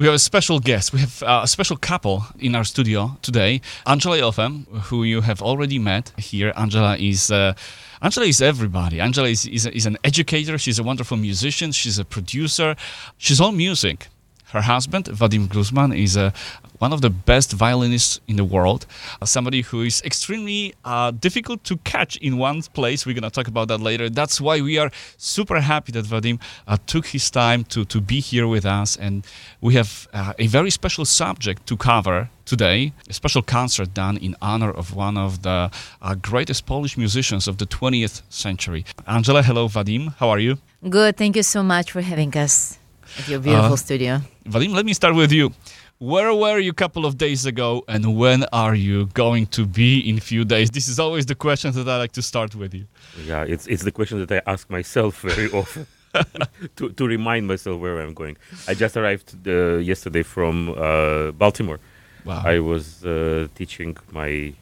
We have a special guest. We have uh, a special couple in our studio today. Angela Jofem, who you have already met here. Angela is. Uh, Angela is everybody. Angela is, is, is an educator. She's a wonderful musician. She's a producer. She's all music. Her husband, Vadim Gruzman, is a, one of the best violinists in the world. Uh, somebody who is extremely uh, difficult to catch in one place. We're going to talk about that later. That's why we are super happy that Vadim uh, took his time to, to be here with us. And we have uh, a very special subject to cover today a special concert done in honor of one of the uh, greatest Polish musicians of the 20th century. Angela, hello, Vadim. How are you? Good. Thank you so much for having us at your beautiful Uh, studio. Vadim, let me start with you. Where were you a couple of days ago, and when are you going to be in a few days? This is always the question that I like to start with you. Yeah, it's it's the question that I ask myself very often to to remind myself where I'm going. I just arrived uh, yesterday from uh, Baltimore. Wow. I was uh, teaching my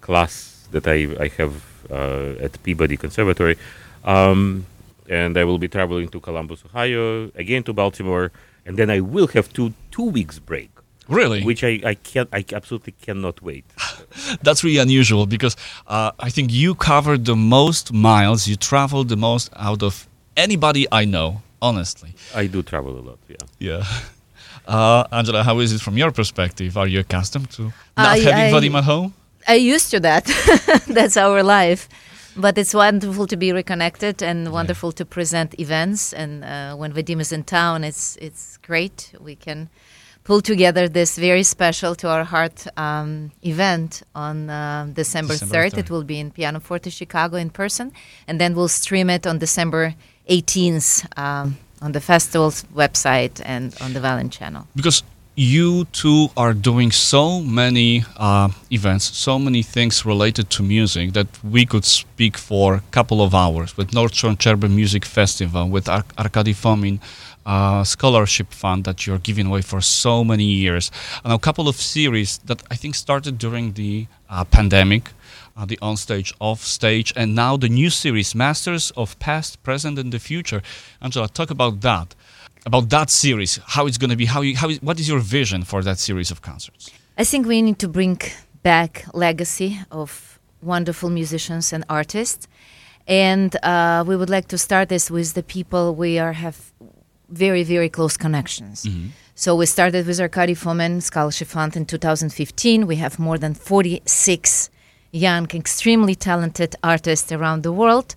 class that I I have uh, at Peabody Conservatory, um, and I will be traveling to Columbus, Ohio, again to Baltimore, and then I will have two two weeks break, really? which I I can't, I absolutely cannot wait. That's really unusual because uh, I think you covered the most miles, you traveled the most out of anybody I know, honestly. I do travel a lot. Yeah. Yeah. Uh, Angela, how is it from your perspective? Are you accustomed to not I- having I- Vadim at home? I used to that. That's our life. But it's wonderful to be reconnected and wonderful to present events. And uh, when Vadim is in town, it's it's great. We can pull together this very special to our heart um, event on uh, December, December 3rd. 3rd. It will be in Pianoforte, Chicago in person. And then we'll stream it on December 18th um, on the festival's website and on the Violin channel. because you two are doing so many uh, events, so many things related to music that we could speak for a couple of hours with Shore Chamber Music Festival, with Ar- Arkady Fomin uh, scholarship fund that you're giving away for so many years, and a couple of series that I think started during the uh, pandemic. Uh, the on stage, off stage, and now the new series, Masters of Past, Present, and the Future. Angela, talk about that about that series, how it's going to be, how you, how is, what is your vision for that series of concerts? I think we need to bring back legacy of wonderful musicians and artists, and uh, we would like to start this with the people we are have very very close connections. So we started with Arkady Fomin Scholarship Fund in 2015. We have more than 46 young, extremely talented artists around the world,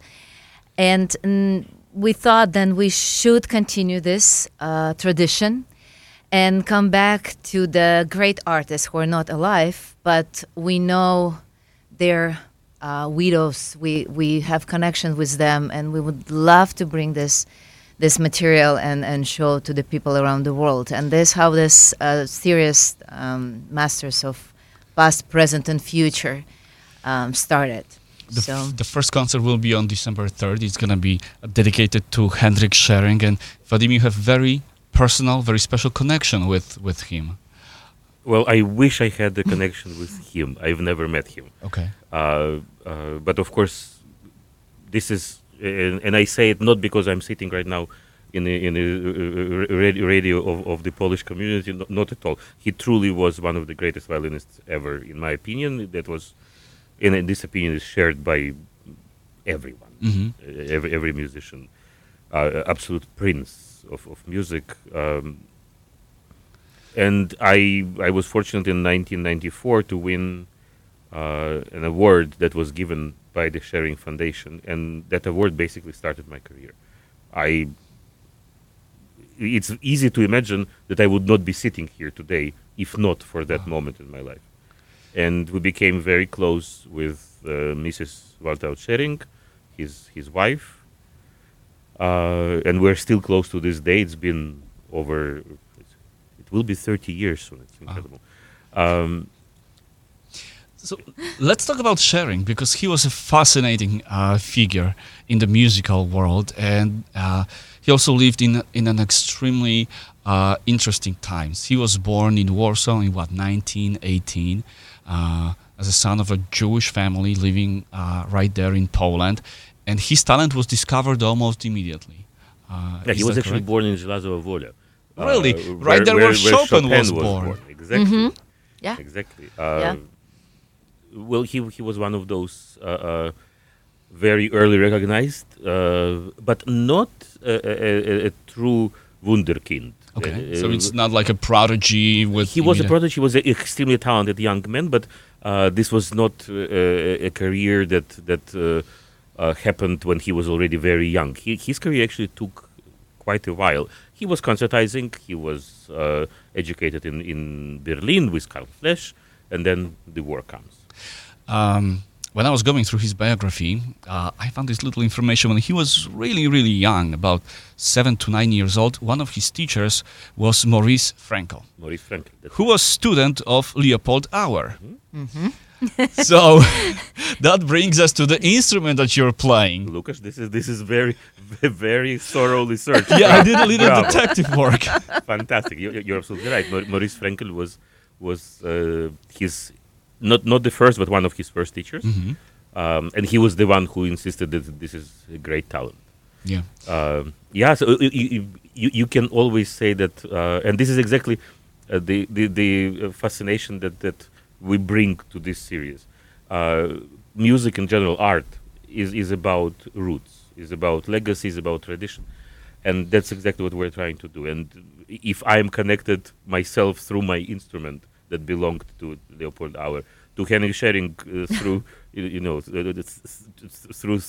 and mm, we thought then we should continue this uh, tradition and come back to the great artists who are not alive, but we know their uh, widows. We we have connections with them, and we would love to bring this this material and, and show to the people around the world. And this how this uh, series, um, Masters of Past, Present, and Future, um, started. The, so f- the first concert will be on December 3rd. It's going to be dedicated to Henryk Szeryng. And Vadim, you have very personal, very special connection with, with him. Well, I wish I had the connection with him. I've never met him. Okay. Uh, uh, but of course, this is, and, and I say it not because I'm sitting right now in the, in the uh, radio, radio of, of the Polish community, not at all. He truly was one of the greatest violinists ever, in my opinion. That was, and this opinion is shared by everyone, Mhm. uh, every, every musician. Uh, absolute prince of, of music. Um, and I I was fortunate in 1994 to win uh, an award that was given by the Szeryng Foundation, and that award basically started my career. I it's easy to imagine that I would not be sitting here today if not for that moment in my life. And we became very close with uh, Mrs. Waltraud Szeryng, his his wife, uh, and we're still close to this day. It's been over. It will be 30 years soon. It's incredible. Um, So let's talk about Szeryng because he was a fascinating uh, figure in the musical world, and uh, he also lived in in an extremely uh, interesting times. He was born in Warsaw in what 1918 uh, as a son of a Jewish family living uh, right there in Poland, and his talent was discovered almost immediately. Uh, yeah, he was actually correct? born in Żelazowa Wola, Really? uh, Right there where Chopin was born. Exactly. Yeah. Exactly. Uh, Yeah. Well, he he was one of those uh, uh, very early recognized, uh, but not a, a, a, a true wunderkind. Okay, so it's not like a prodigy with. he was a prodigy. He was an extremely talented young man, but uh, this was not uh, a, career that that uh, uh, happened when he was already very young. He, his career actually took quite a while. He was concertizing. He was uh, educated in, in Berlin with Carl Flesch, and then the war comes. um, when I was going through his biography, uh, I found this little information when he was really, really young, about seven to nine years old. One of his teachers was Maurice Frankel, Maurice Frankel. Who was student of Leopold Auer. so that brings us to the instrument that you're playing. Lucas, this is this is very very thorough research. Yeah, I did a little Bravo. detective work. Fantastic. You, you're absolutely right. Maurice Frankel was was uh, his not not the first, but one of his first teachers, Mhm. um, and he was the one who insisted that this is a great talent. Yeah. Um, yeah, so you, you, you, you can always say that, uh, and this is exactly uh, the the, the uh, fascination that, that we bring to this series. Uh, music in general, art is is about roots, is about legacy, is about tradition, and that's exactly what we're trying to do. And if I am connected myself through my instrument that belonged to Leopold Auer, to Henryk Szeryng uh, through you, know th- th- through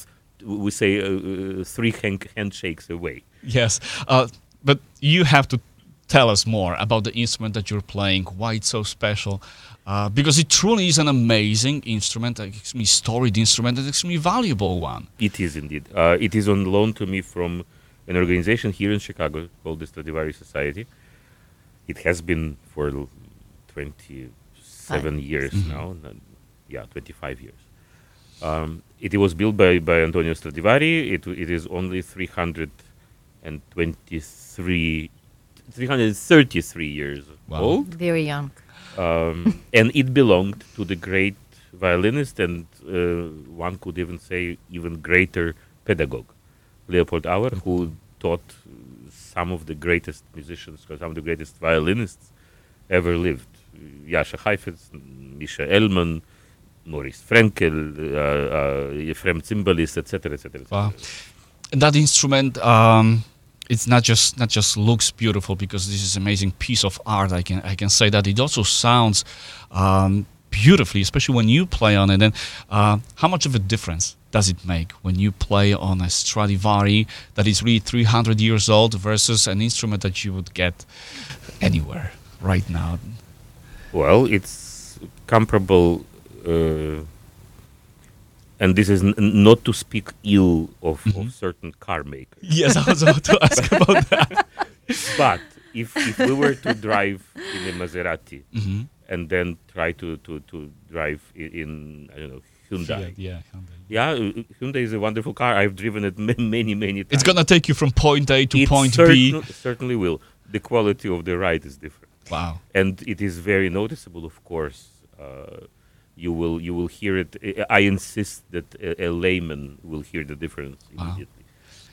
we say uh, uh, three hand- handshakes away. Yes, uh, but you have to tell us more about the instrument that you're playing, why it's so special, uh, because it truly is an amazing instrument, an extremely storied instrument, an extremely valuable one. It is indeed. Uh, it is on loan to me from an organization here in Chicago called the Stradivari Society. It has been for l- 27 years Mhm. now. Yeah, 25 years. Um, it was built by, by Antonio Stradivari. It, it is only 323, 333 years Wow. old Very young. um, and it belonged to the great violinist and uh, one could even say even greater pedagogue, Leopold Auer, who taught uh, some of the greatest musicians, some of the greatest violinists ever lived. Jascha Heifetz, Misha Elman, Maurice Frankel, uh, uh, Zimbalist, etc., etc. Wow. That instrument, um, it's not just not just looks beautiful because this is an amazing piece of art. I can I can say that it also sounds um, beautifully, especially when you play on it. And uh, how much of a difference does it make when you play on a Stradivari that is really 300 years old versus an instrument that you would get anywhere right now? Well, it's comparable, uh, and this is n- not to speak ill of, Mhm. of certain car makers. Yes, I was about to ask about that. But if, if we were to drive in a Maserati hmm and then try to, to, to drive in, I don't know, Hyundai. yeah. Yeah, uh, Hyundai is a wonderful car. I've driven it ma- many, many times. It's gonna take you from point A to It point certain- B. certainly will. The quality of the ride is different. Wow. and it is very noticeable of course uh, you will you will hear it I- i insist that a, a layman will hear the difference Wow. immediately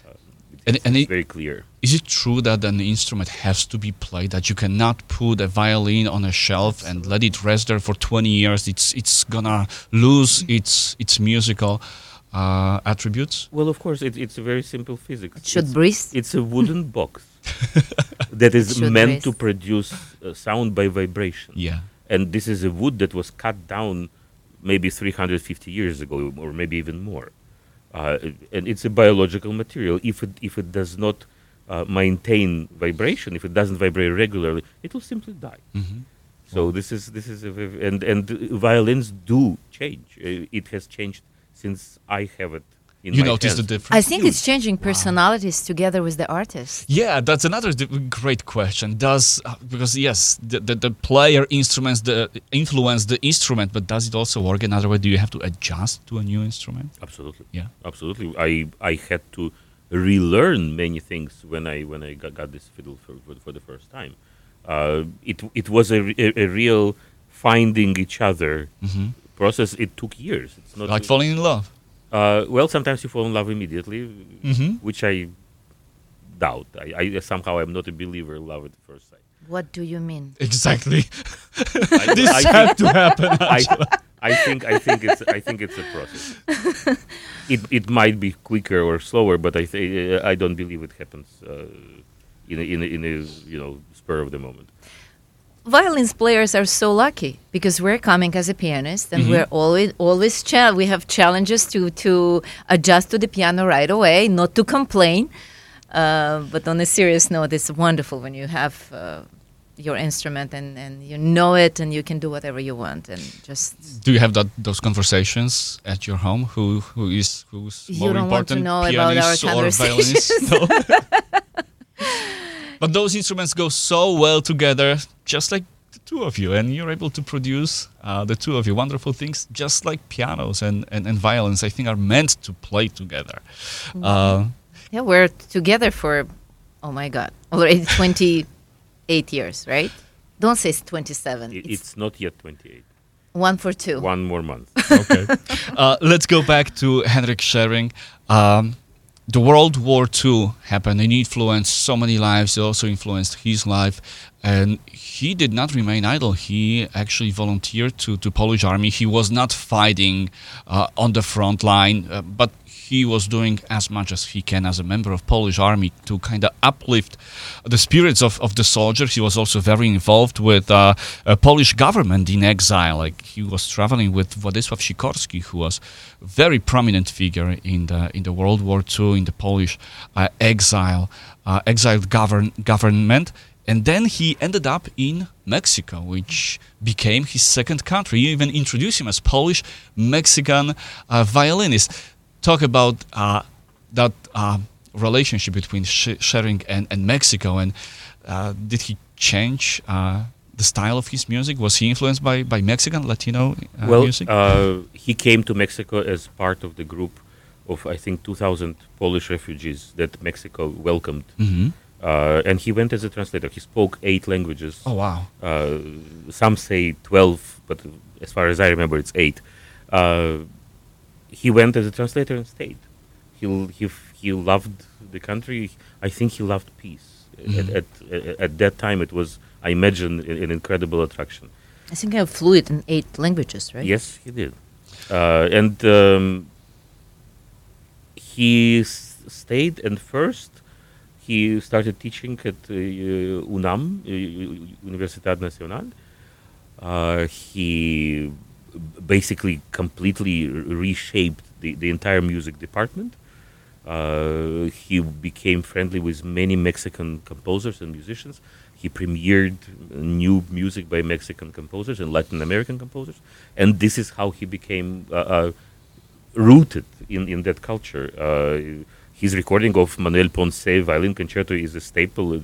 uh, it's, And- and it's it- very clear Is it true that an instrument has to be played? That you cannot put a violin on a shelf and let it rest there for 20 years? It's it's gonna lose its its musical uh, attributes. well of course it, it's a very simple physics It should it's, breathe. it's a wooden box that is Should meant to produce uh, sound by vibration. Yeah. and this is a wood that was cut down maybe 350 years ago or maybe even more. Uh, and it's a biological material. If it if it does not uh, maintain vibration if it doesn't vibrate regularly it will simply die. Hmm so this is this is a, v- and and violins do change. Uh, it has changed since i have it. in You my notice the difference? I think it's changing personalities together with the artist. Yeah, that's another di- great question. Does uh, because yes, the, the the player instruments the influence the instrument, but does it also work in another way? Do you have to adjust to a new instrument? absolutely Yeah. absolutely i i had to relearn many things when i when i got, got this fiddle for, for, for the first time uh, it it was a, a, a real finding each other hmm process it took years it's not Like falling in love. Uh, well sometimes you fall in love immediately hmm which i doubt. I, I somehow I'm not a believer in love at first sight. What do you mean? Exactly. I, this I had think, to happen. I, I think I think it's I think it's a process. it it might be quicker or slower, but I th- I don't believe it happens uh, in a, in a, in a you know spur of the moment. Violins players are so lucky because we're coming as a pianist and Mhm. we're always always cha- we have challenges to to adjust to the piano right away, not to complain. Uh, but on a serious note, it's wonderful when you have uh, your instrument and, and you know it and you can do whatever you want and just Do you have that those conversations at your home? Who who is who's You more don't want to know about our pianist or violinist? conversations. No. but those instruments go so well together, just like the two of you, and you're able to produce uh, the two of you wonderful things, just like pianos and, and, and violins. I think are meant to play together. Mm-hmm. Uh, yeah, we're together for oh my god, already 28 years, right? Don't say it's 27. It, it's it's not yet 28. one for two. One more month. okay. Uh, let's go back to Henryk Szeryng. Um, the World War II happened and influenced so many lives. It also influenced his life. And he did not remain idle. He actually volunteered to, to Polish army. He was not fighting uh, on the front line, uh, but he was doing as much as he can as a member of Polish army to kind of uplift the spirits of, of the soldiers. He was also very involved with uh, a Polish government in exile. Like he was traveling with Władysław Sikorski, who was very prominent figure in the in the World War II in the Polish uh, exile uh, exiled govern, government. And then he ended up in Mexico, which became his second country. You even introduced him as Polish Mexican uh, violinist talk about uh, that uh, relationship between sh- Szeryng and, and Mexico, and uh, did he change uh, the style of his music? Was he influenced by, by Mexican Latino uh, well, music? uh, he came to Mexico as part of the group of I think 2,000 Polish refugees that Mexico welcomed, hmm uh, and he went as a translator. He spoke eight languages. Oh wow! Uh, some say 12, but as far as I remember, it's eight. Uh, he went as a translator and stayed. He he he loved the country. I think he loved peace. Mhm. At, at at that time, it was I imagine an incredible attraction. I think I'm fluent in eight languages, right? Yes, he did. Uh, and um, he s- stayed, and first he started teaching at uh, UNAM, uh, Universidad Nacional. Uh, he b- basically completely reshaped the, the entire music department. Uh, he became friendly with many Mexican composers and musicians. He premiered new music by Mexican composers and Latin American composers, and this is how he became uh, uh, rooted in, in that culture. Uh, his recording of Manuel Ponce Violin Concerto is a staple.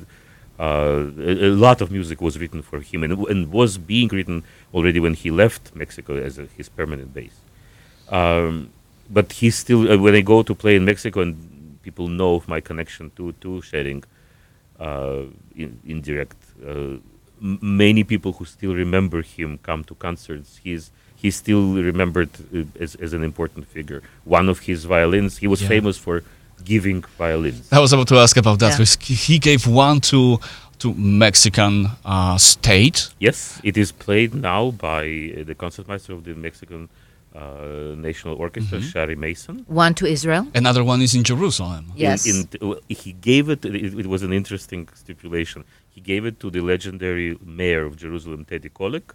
Uh, a, a lot of music was written for him and, and was being written already when he left Mexico as a, his permanent base. Um, but he still, uh, when I go to play in Mexico and people know of my connection to, to Szeryng, uh, in, indirect, uh, m- many people who still remember him come to concerts. He's he's still remembered uh, as, as an important figure. One of his violins, he was Yeah. famous for giving violins. I was about to ask about that. Yeah. He he gave one to to Mexican uh, state. Yes, it is played now by uh, the concertmaster of the Mexican uh, National Orchestra, Mhm. Shari Mason. One to Israel. Another one is in Jerusalem. Yes. In, well, he gave it, it. It was an interesting stipulation. He gave it to the legendary mayor of Jerusalem, Teddy Kollek,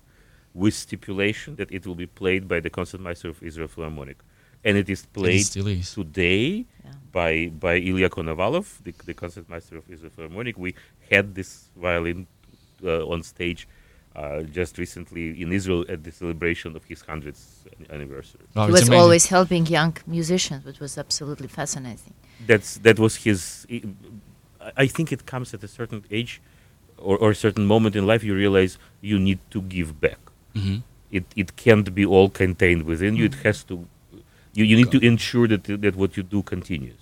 with stipulation that it will be played by the concertmaster of Israel Philharmonic, and it is played still is. today Yeah. by by Ilya Konovalov, the, the concertmaster of Israel Philharmonic. We had this violin uh, on stage uh, just recently in Israel at the celebration of his hundredth anniversary. Wow, he was amazing. always helping young musicians, which was absolutely fascinating. That's that was his. I- I think it comes at a certain age, or, or a certain moment in life. You realize you need to give back. Mhm. It it can't be all contained within you. It has to. You, you need to ensure that that what you do continues.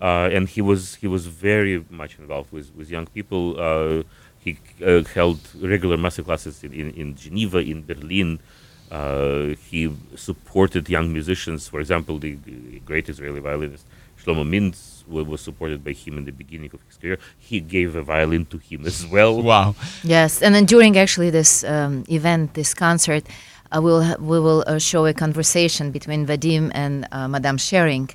Uh, and he was he was very much involved with, with young people. Uh, he uh, held regular master classes in, in, in Geneva, in Berlin. Uh, he supported young musicians. For example, the, the great Israeli violinist Shlomo Mintz was supported by him in the beginning of his career. He gave a violin to him as well. Wow. Yes, and then during actually this um, event, this concert, uh, we'll ha- we will uh, show a conversation between Vadim and uh, Madame Szeryng,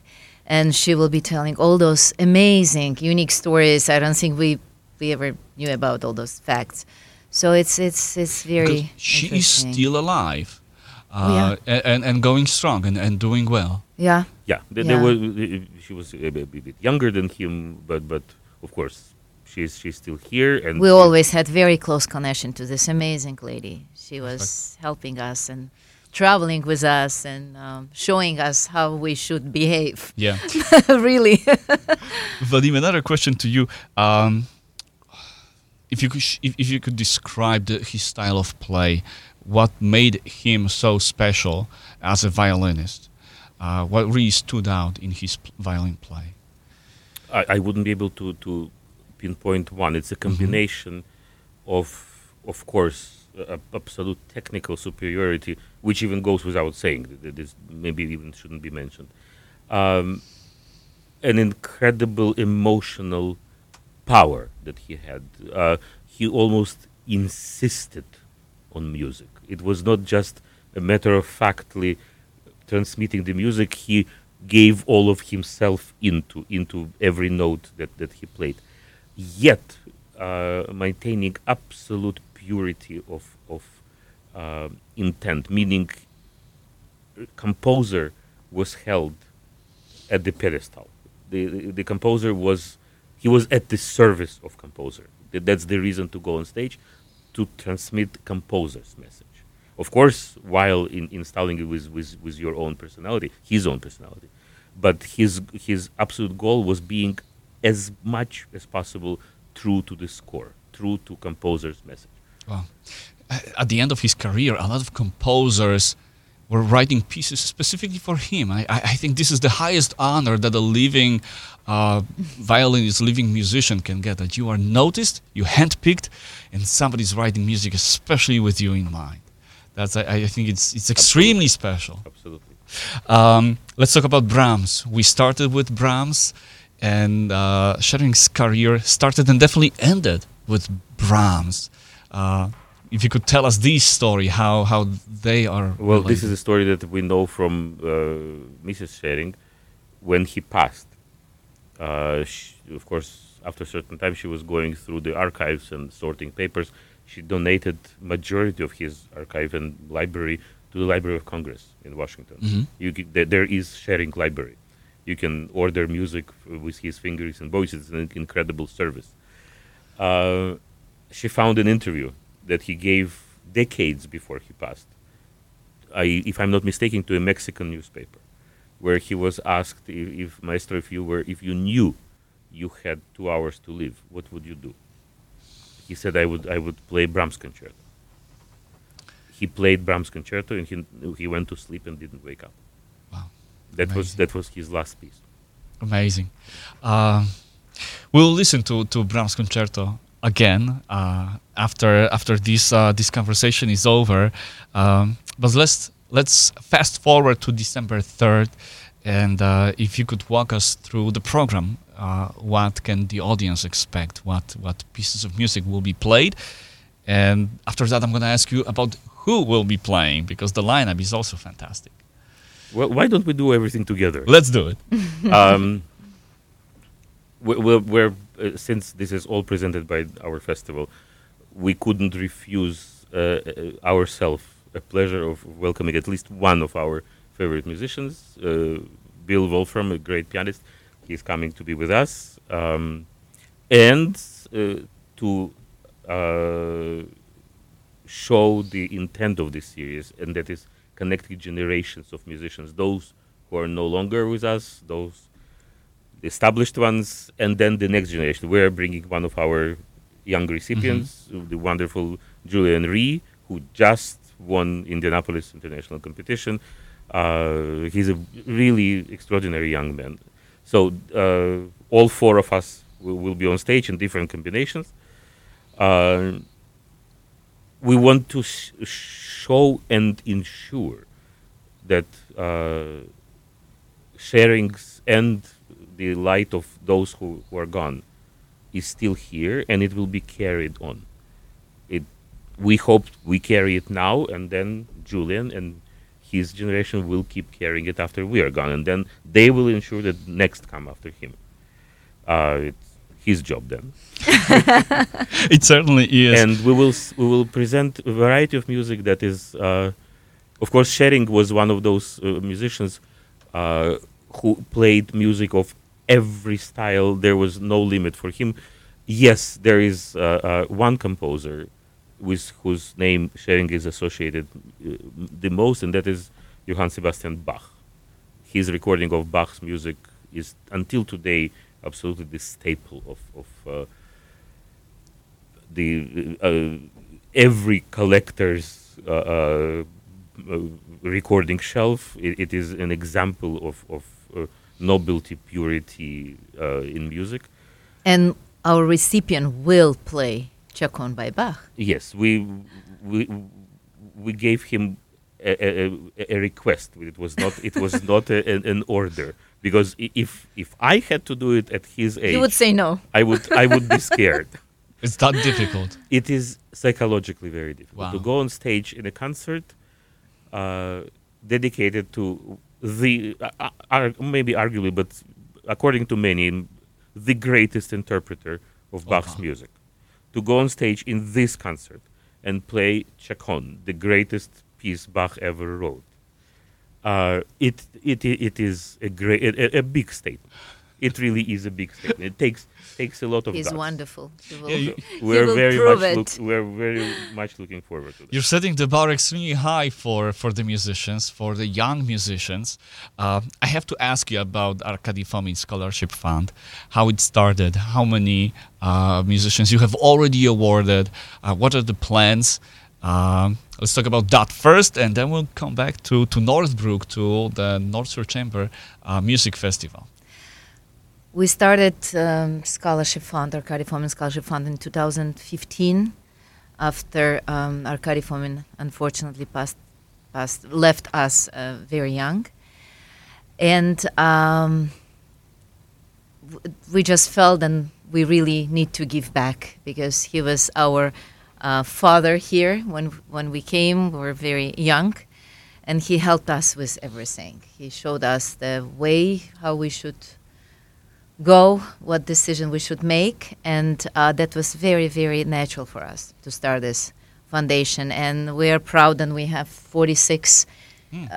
and she will be telling all those amazing, unique stories. I don't think we we ever knew about all those facts. So it's it's it's Because very she is still alive. Oh, yeah. Uh, and, and going strong and, and doing well. yeah Yeah, th- Yeah. There was, uh, she was a, bit- bit younger than him, but but of course she's she's still here, and we always had very close connection to this amazing lady. She was helping us and traveling with us and um, showing us how we should behave. Yeah. really. Vadim, another question to you. Um, if you could, sh- if, if you could describe the, his style of play, what made him so special as a violinist? Uh, what really stood out in his p- violin play? I, I wouldn't be able to, to pinpoint one. It's a combination of, of course, uh, absolute technical superiority, which even goes without saying. Th- th- This maybe even shouldn't be mentioned. Um, an incredible emotional power that he had. Uh, he almost insisted on music. It was not just a matter of factly transmitting the music. He gave all of himself into into every note that, that he played, yet uh, maintaining absolute purity of of uh, intent. Meaning, composer was held at the pedestal. The, the, the composer was he was at the service of composer. That's the reason to go on stage to transmit composer's message. Of course, while in, installing it with, with, with your own personality, his own personality. But his his absolute goal was being as much as possible true to the score, true to composer's message. Uh, At the end of his career, a lot of composers were writing pieces specifically for him. I, I think this is the highest honor that a living uh, violinist, living musician can get. That you are noticed, you handpicked, and somebody's writing music especially with you in mind. That's I, I think it's it's extremely special. Absolutely. Um, let's talk about Brahms. We started with Brahms, and uh, Szeryng's career started and definitely ended with Brahms. Uh, if you could tell us this story, how how they are. Well, this is a story that we know from uh, Mrs. Szeryng when he passed. Uh, sh of course, after a certain time, she was going through the archives and sorting papers. She donated majority of his archive and library to the Library of Congress in Washington. Mhm. You there, there is Szeryng Library. You can order music with his fingers and voices. It's an incredible service. Uh, she found an interview that he gave decades before he passed. I, if I'm not mistaken, to a Mexican newspaper, where he was asked if, if Maestro, if you were, if you knew you had two hours to live, what would you do? He said, I would, I would play Brahms concerto. He played Brahms concerto, and he, he went to sleep and didn't wake up. Wow. That was that was his last piece. amazing. Uh, we'll listen to to Brahms concerto again uh, after after this uh, this conversation is over. Um, but let's let's fast forward to December third, and uh, if you could walk us through the program, uh, what can the audience expect? What what pieces of music will be played? And after that, I'm going to ask you about who will be playing because the lineup is also fantastic. Well, why don't we do everything together? Let's do it. um, we- we're, we're uh, since this is all presented by our festival, we couldn't refuse uh, uh, ourselves a pleasure of welcoming at least one of our favorite musicians, uh, Bill Wolfram, a great pianist. He's coming to be with us, um, and to show the intent of this series, and that is connecting generations of musicians, those who are no longer with us, those established ones, and then the next generation. We're bringing one of our young recipients, the wonderful Julian Rhee, who just won Indianapolis International Competition. Uh, he's a really extraordinary young man. So uh, all four of us will, will be on stage in different combinations. Uh, we want to sh- show and ensure that uh, sharings and the light of those who, who are gone is still here and it will be carried on. It, we hope we carry it now and then Julian and his generation will keep carrying it after we are gone and then they will ensure that next come after him. Uh, it's his job then. It certainly is. and we will we will present a variety of music that is uh, of course Szeryng was one of those uh, musicians uh, who played music of every style there was no limit for him yes there is uh, uh, one composer with whose name Szeryng is associated uh, the most and that is Johann Sebastian Bach his recording of Bach's music is until today absolutely the staple of, of uh, the uh, every collector's uh, uh, recording shelf. It, it is an example of of nobility, purity uh, in music. And our recipient will play Chaconne by Bach. Yes, we we we gave him a, a, a- a request. It was not it was not a, an, an order because if if I had to do it at his age, You would say no. I would I would be scared. it's that difficult. it is psychologically very difficult Wow. to go on stage in a concert uh, dedicated to the uh, uh, ar- maybe arguably, but according to many, the greatest interpreter of Bach's Bach. music. To go on stage in this concert and play Chaconne, the greatest piece Bach ever wrote. Uh, it, it it it is a great a, a big statement. It really is a big statement. It takes takes a lot of He's guts. wonderful. He will, Yeah, you- We're will very prove much it. look, we're very much looking forward to that. You're setting the bar extremely high for, for the musicians, for the young musicians. Uh, I have to ask you about Arkady Fomin Scholarship Fund, how it started, how many uh, musicians you have already awarded, uh, what are the plans. Um, let's talk about that first, and then we'll come back to, to Northbrook, to the North Shore Chamber uh, Music Festival. We started um, Scholarship Fund, Arkady Fomin Scholarship Fund in 2015 after um, Arkady Fomin unfortunately passed, passed left us uh, very young. And um, we just felt and we really need to give back because he was our uh, father here when, when we came. We were very young and he helped us with everything. He showed us the way how we should go, what decision we should make, and uh, that was very, very natural for us to start this foundation. And we are proud, and we have 46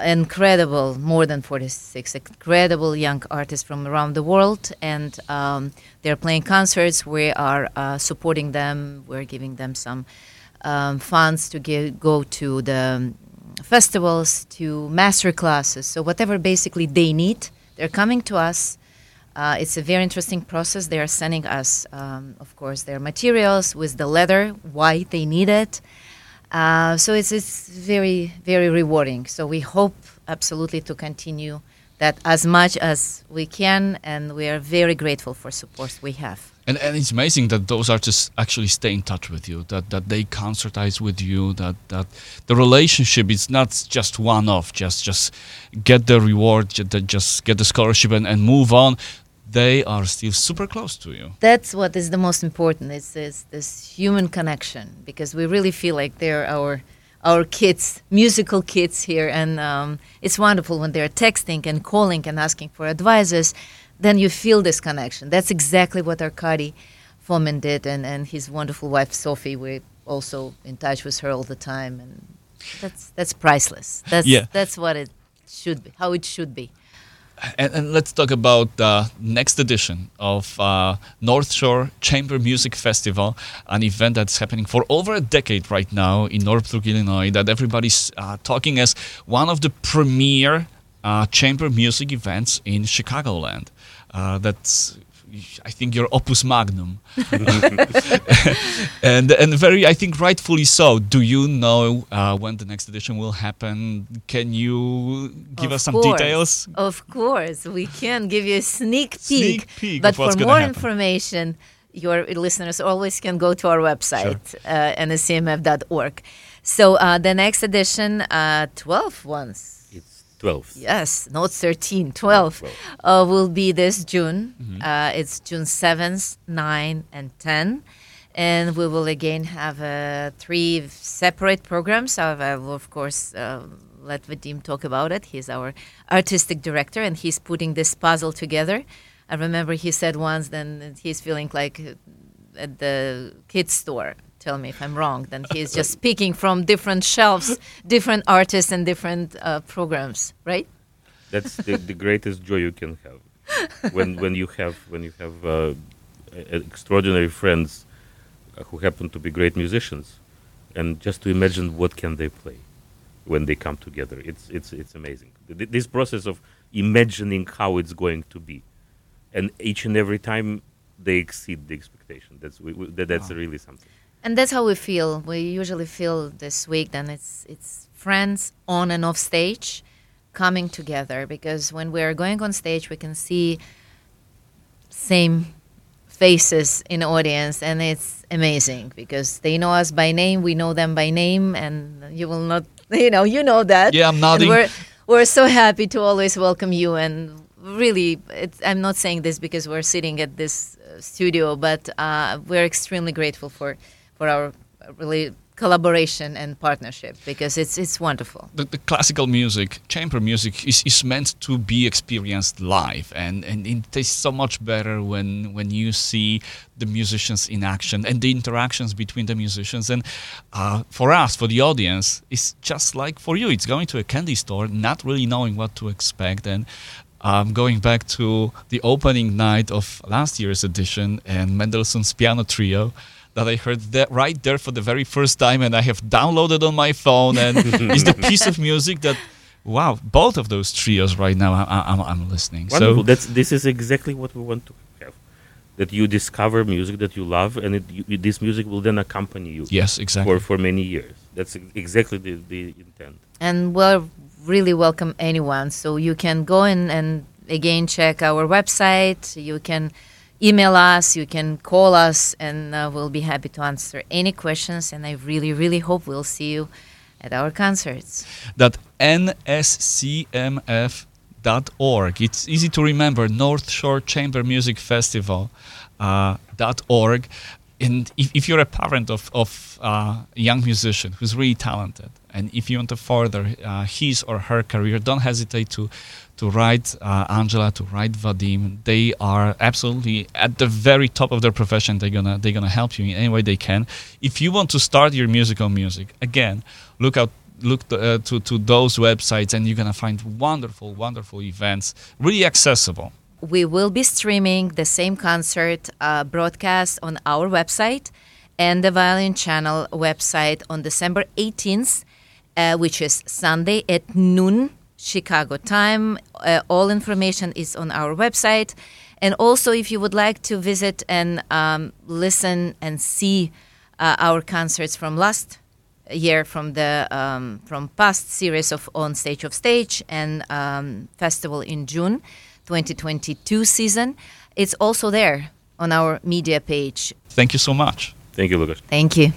incredible, more than 46 incredible young artists from around the world, and um, they're playing concerts. We are uh, supporting them. We're giving them some um, funds to give, go to the festivals, to master classes. So whatever basically they need, they're coming to us. Uh, it's a very interesting process. They are sending us, um, of course, their materials with the letter, why they need it. Uh, so it's, it's very, very rewarding. So we hope absolutely to continue that as much as we can, and we are very grateful for support we have. And, and it's amazing that those artists actually stay in touch with you, that, that they concertize with you, that, that the relationship is not just one off, just just get the reward, ju- just get the scholarship and, and move on. They are still super close to you. That's what is the most important. It's this, this human connection because we really feel like they're our our kids, musical kids here, and um, it's wonderful when they're texting and calling and asking for advices. Then you feel this connection. That's exactly what Arkady Fomin did, and, and his wonderful wife Sophie. We're also in touch with her all the time, and that's that's priceless. That's Yeah. that's what it should be, how it should be. And, and let's talk about the next edition of uh, North Shore Chamber Music Festival, an event that's happening for over a decade right now in Northbrook, Illinois, that everybody's uh, talking as one of the premier uh, chamber music events in Chicagoland. Uh, that's, I think, your opus magnum. and and very, I think, rightfully so. Do you know uh, when the next edition will happen? Can you give Of us some course. details? Of course, we can give you a sneak peek. Sneak peek but for more happen. information, your listeners always can go to our website, uh, nscmf.org. So uh, the next edition, uh, 12 ones. 12th. Yes, not 13, 12. Uh, will be this June. Uh, it's June 7th, 9, and 10. And we will again have uh, three separate programs. I will, of course, uh, let Vadim talk about it. He's our artistic director, and he's putting this puzzle together. I remember he said once, then he's feeling like uh, at the kids' store. Tell me if I'm wrong. Then he's just picking from different shelves, different artists and different uh, programs, right? That's the, the greatest joy you can have when when you have when you have uh, extraordinary friends uh, who happen to be great musicians, and just to imagine what can they play when they come together. It's it's it's amazing. This process of imagining how it's going to be, and each and every time they exceed the expectation. That's we, we, that, that's Wow. really something. And that's how we feel. We usually feel this week. Then it's it's friends on and off stage coming together because when we are going on stage, we can see same faces in audience, and it's amazing because they know us by name, we know them by name, and you will not, you know, you know that. Yeah, I'm And nodding. we're we're so happy to always welcome you and really it's, i'm not saying this because we're sitting at this uh, studio but uh, we're extremely grateful for for our uh, really collaboration and partnership because it's it's wonderful the, the classical music, chamber music, is, is meant to be experienced live, and, and it tastes so much better when when you see the musicians in action and the interactions between the musicians. And uh, for us, for the audience, it's just like for you. It's going to a candy store, not really knowing what to expect, and um, going back to the opening night of last year's edition and Mendelssohn's Piano Trio that I heard that right there for the very first time and I have downloaded on my phone and it's the piece of music that wow both of those trios right now I, I, I'm, I'm listening Wonderful. so That's this is exactly what we want to have. That you discover music that you love, and it, you, this music will then accompany you yes exactly for, for many years. That's exactly the, the intent. and we're really welcome anyone so you can go in and again check our website you can email us you can call us and uh, we'll be happy to answer any questions and i really really hope we'll see you at our concerts that nscmf.org. It's easy to remember North Shore Chamber Music Festival uh, .org. And if, if you're a parent of, of uh, a young musician who's really talented, and if you want to further uh, his or her career, don't hesitate to to write uh, Angela, to write Vadim. They are absolutely at the very top of their profession. They're gonna they're gonna help you in any way they can. If you want to start your musical music, again, look out look to, uh, to to those websites, and you're gonna find wonderful wonderful events, really accessible. we will be streaming the same concert uh, broadcast on our website and the Violin Channel website on December 18th, uh, which is Sunday at noon Chicago time. Uh, all information is on our website. And also, if you would like to visit and um, listen and see uh, our concerts from last year from the um, from past series of on stage of stage and um, festival in June 2022 season. It's also there on our media page. Thank you so much. Thank you, Lucas. Thank you.